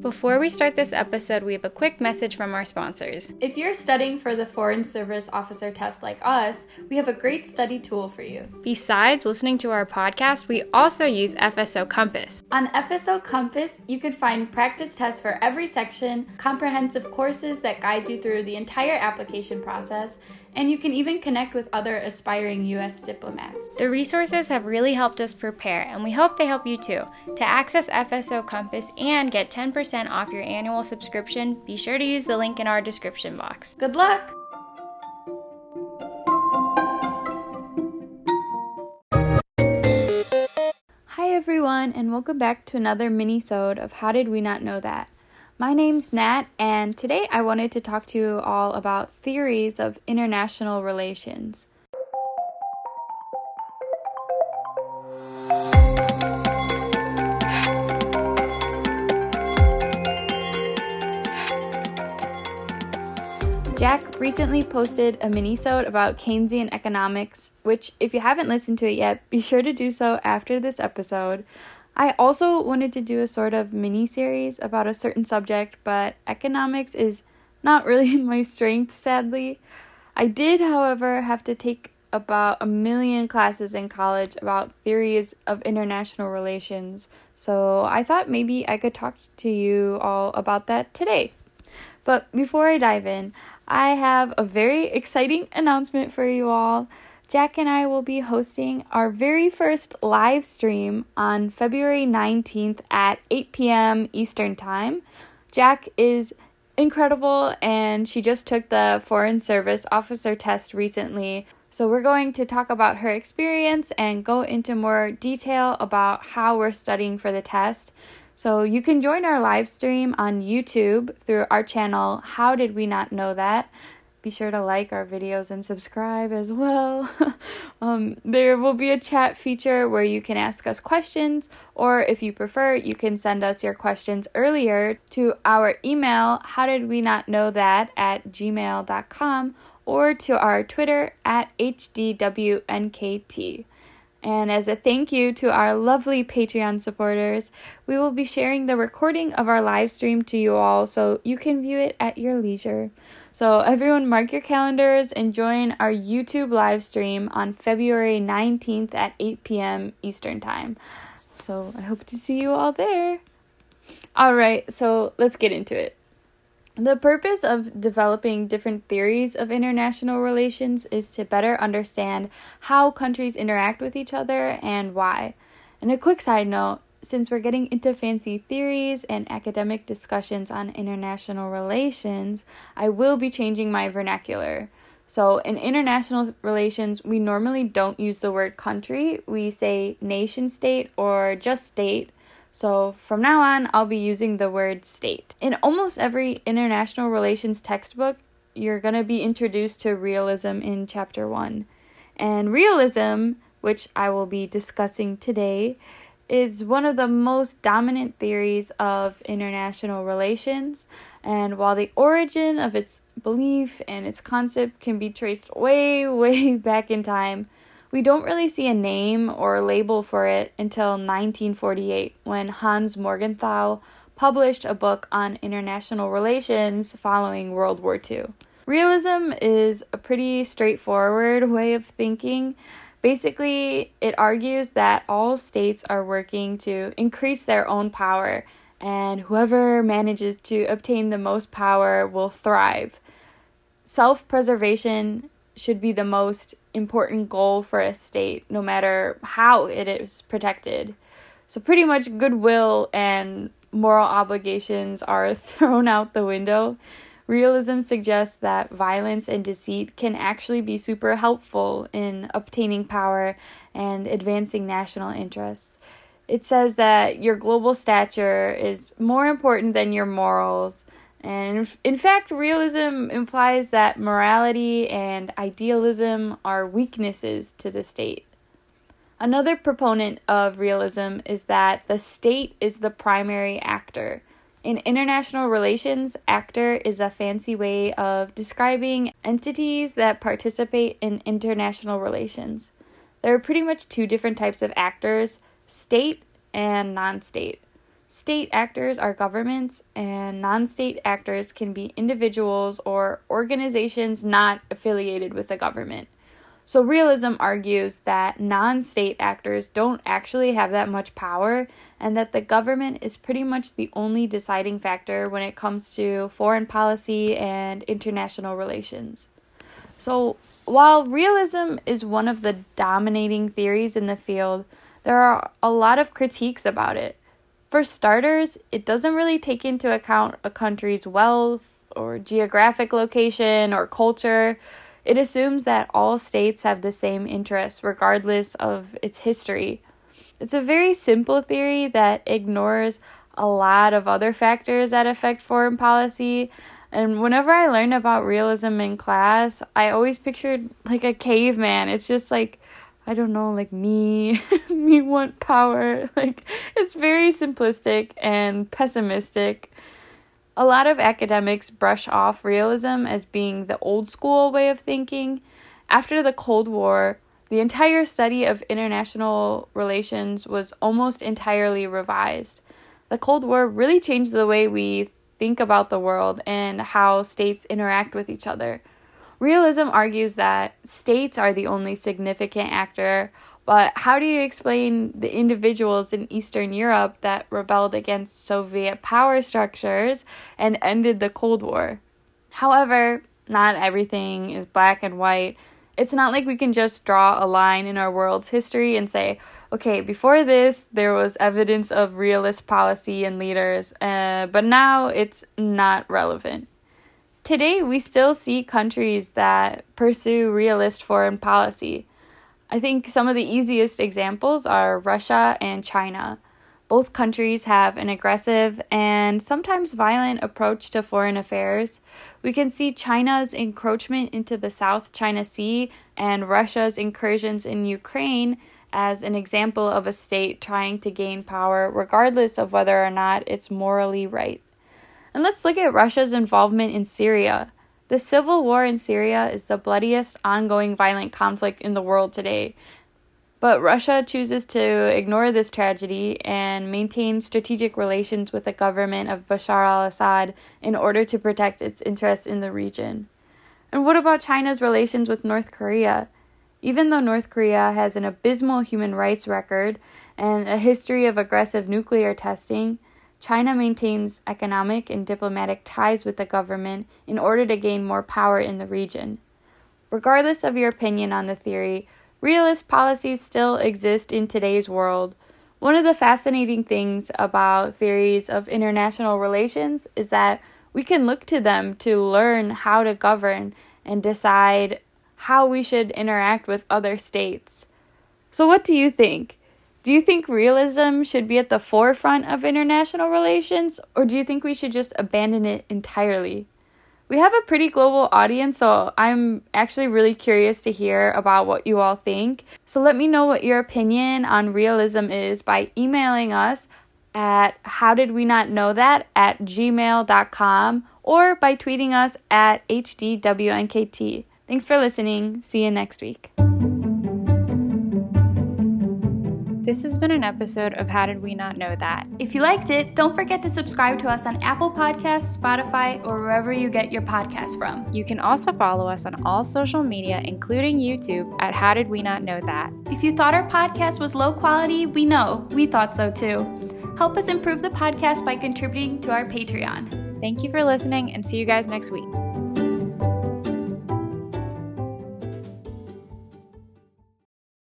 Before we start this episode, we have a quick message from our sponsors. If you're studying for the Foreign Service Officer test like us, we have a great study tool for you. Besides listening to our podcast, we also use FSO Compass. On FSO Compass, you can find practice tests for every section, comprehensive courses that guide you through the entire application process, and you can even connect with other aspiring U.S. diplomats. The resources have really helped us prepare, and we hope they help you too. To access FSO Compass and get 10% off your annual subscription, be sure to use the link in our description box. Good luck! Hi everyone, and welcome back to another mini-sode of How Did We Not Know That? My name's Nat, and today I wanted to talk to you all about theories of international relations. Recently posted a mini-sode about Keynesian economics, which if you haven't listened to it yet, be sure to do so after this episode. I also wanted to do a sort of mini series about a certain subject, but economics is not really my strength, sadly. I did, however, have to take about a million classes in college about theories of international relations, so I thought maybe I could talk to you all about that today. But before I dive in, I have a very exciting announcement for you all. Jack and I will be hosting our very first live stream on February 19th at 8 p.m. Eastern Time. Jack is incredible and she just took the Foreign Service Officer test recently. So, we're going to talk about her experience and go into more detail about how we're studying for the test. So, you can join our live stream on YouTube through our channel, How Did We Not Know That? Be sure to like our videos and subscribe as well. um, there will be a chat feature where you can ask us questions, or if you prefer, you can send us your questions earlier to our email, how did we not know that, at gmail.com, or to our Twitter at HDWNKT. And as a thank you to our lovely Patreon supporters, we will be sharing the recording of our live stream to you all so you can view it at your leisure. So, everyone, mark your calendars and join our YouTube live stream on February 19th at 8 p.m. Eastern Time. So, I hope to see you all there. All right, so let's get into it. The purpose of developing different theories of international relations is to better understand how countries interact with each other and why. And a quick side note since we're getting into fancy theories and academic discussions on international relations, I will be changing my vernacular. So, in international relations, we normally don't use the word country, we say nation state or just state so from now on, I'll be using the word state. In almost every international relations textbook, you're going to be introduced to realism in chapter 1. And realism, which I will be discussing today, is one of the most dominant theories of international relations. And while the origin of its belief and its concept can be traced way, way back in time, we don't really see a name or label for it until 1948 when Hans Morgenthau published a book on international relations following World War II. Realism is a pretty straightforward way of thinking. Basically, it argues that all states are working to increase their own power, and whoever manages to obtain the most power will thrive. Self preservation should be the most important goal for a state, no matter how it is protected. So, pretty much goodwill and moral obligations are thrown out the window. Realism suggests that violence and deceit can actually be super helpful in obtaining power and advancing national interests. It says that your global stature is more important than your morals and in fact, realism implies that morality and idealism are weaknesses to the state. Another proponent of realism is that the state is the primary actor. In international relations, actor is a fancy way of describing entities that participate in international relations. There are pretty much two different types of actors state and non state. State actors are governments, and non state actors can be individuals or organizations not affiliated with the government. So, realism argues that non state actors don't actually have that much power, and that the government is pretty much the only deciding factor when it comes to foreign policy and international relations. So, while realism is one of the dominating theories in the field, there are a lot of critiques about it. For starters, it doesn't really take into account a country's wealth or geographic location or culture. It assumes that all states have the same interests regardless of its history. It's a very simple theory that ignores a lot of other factors that affect foreign policy. And whenever I learned about realism in class, I always pictured like a caveman. It's just like I don't know, like me, me want power. Like it's very simplistic and pessimistic. A lot of academics brush off realism as being the old school way of thinking. After the Cold War, the entire study of international relations was almost entirely revised. The Cold War really changed the way we think about the world and how states interact with each other. Realism argues that states are the only significant actor, but how do you explain the individuals in Eastern Europe that rebelled against Soviet power structures and ended the Cold War? However, not everything is black and white. It's not like we can just draw a line in our world's history and say, okay, before this, there was evidence of realist policy and leaders, uh, but now it's not relevant. Today, we still see countries that pursue realist foreign policy. I think some of the easiest examples are Russia and China. Both countries have an aggressive and sometimes violent approach to foreign affairs. We can see China's encroachment into the South China Sea and Russia's incursions in Ukraine as an example of a state trying to gain power regardless of whether or not it's morally right. And let's look at Russia's involvement in Syria. The civil war in Syria is the bloodiest ongoing violent conflict in the world today. But Russia chooses to ignore this tragedy and maintain strategic relations with the government of Bashar al Assad in order to protect its interests in the region. And what about China's relations with North Korea? Even though North Korea has an abysmal human rights record and a history of aggressive nuclear testing, China maintains economic and diplomatic ties with the government in order to gain more power in the region. Regardless of your opinion on the theory, realist policies still exist in today's world. One of the fascinating things about theories of international relations is that we can look to them to learn how to govern and decide how we should interact with other states. So, what do you think? Do you think realism should be at the forefront of international relations, or do you think we should just abandon it entirely? We have a pretty global audience, so I'm actually really curious to hear about what you all think. So let me know what your opinion on realism is by emailing us at how at gmail.com or by tweeting us at hdwnkt. Thanks for listening. See you next week. This has been an episode of How Did We Not Know That? If you liked it, don't forget to subscribe to us on Apple Podcasts, Spotify, or wherever you get your podcasts from. You can also follow us on all social media, including YouTube, at How Did We Not Know That? If you thought our podcast was low quality, we know. We thought so too. Help us improve the podcast by contributing to our Patreon. Thank you for listening and see you guys next week.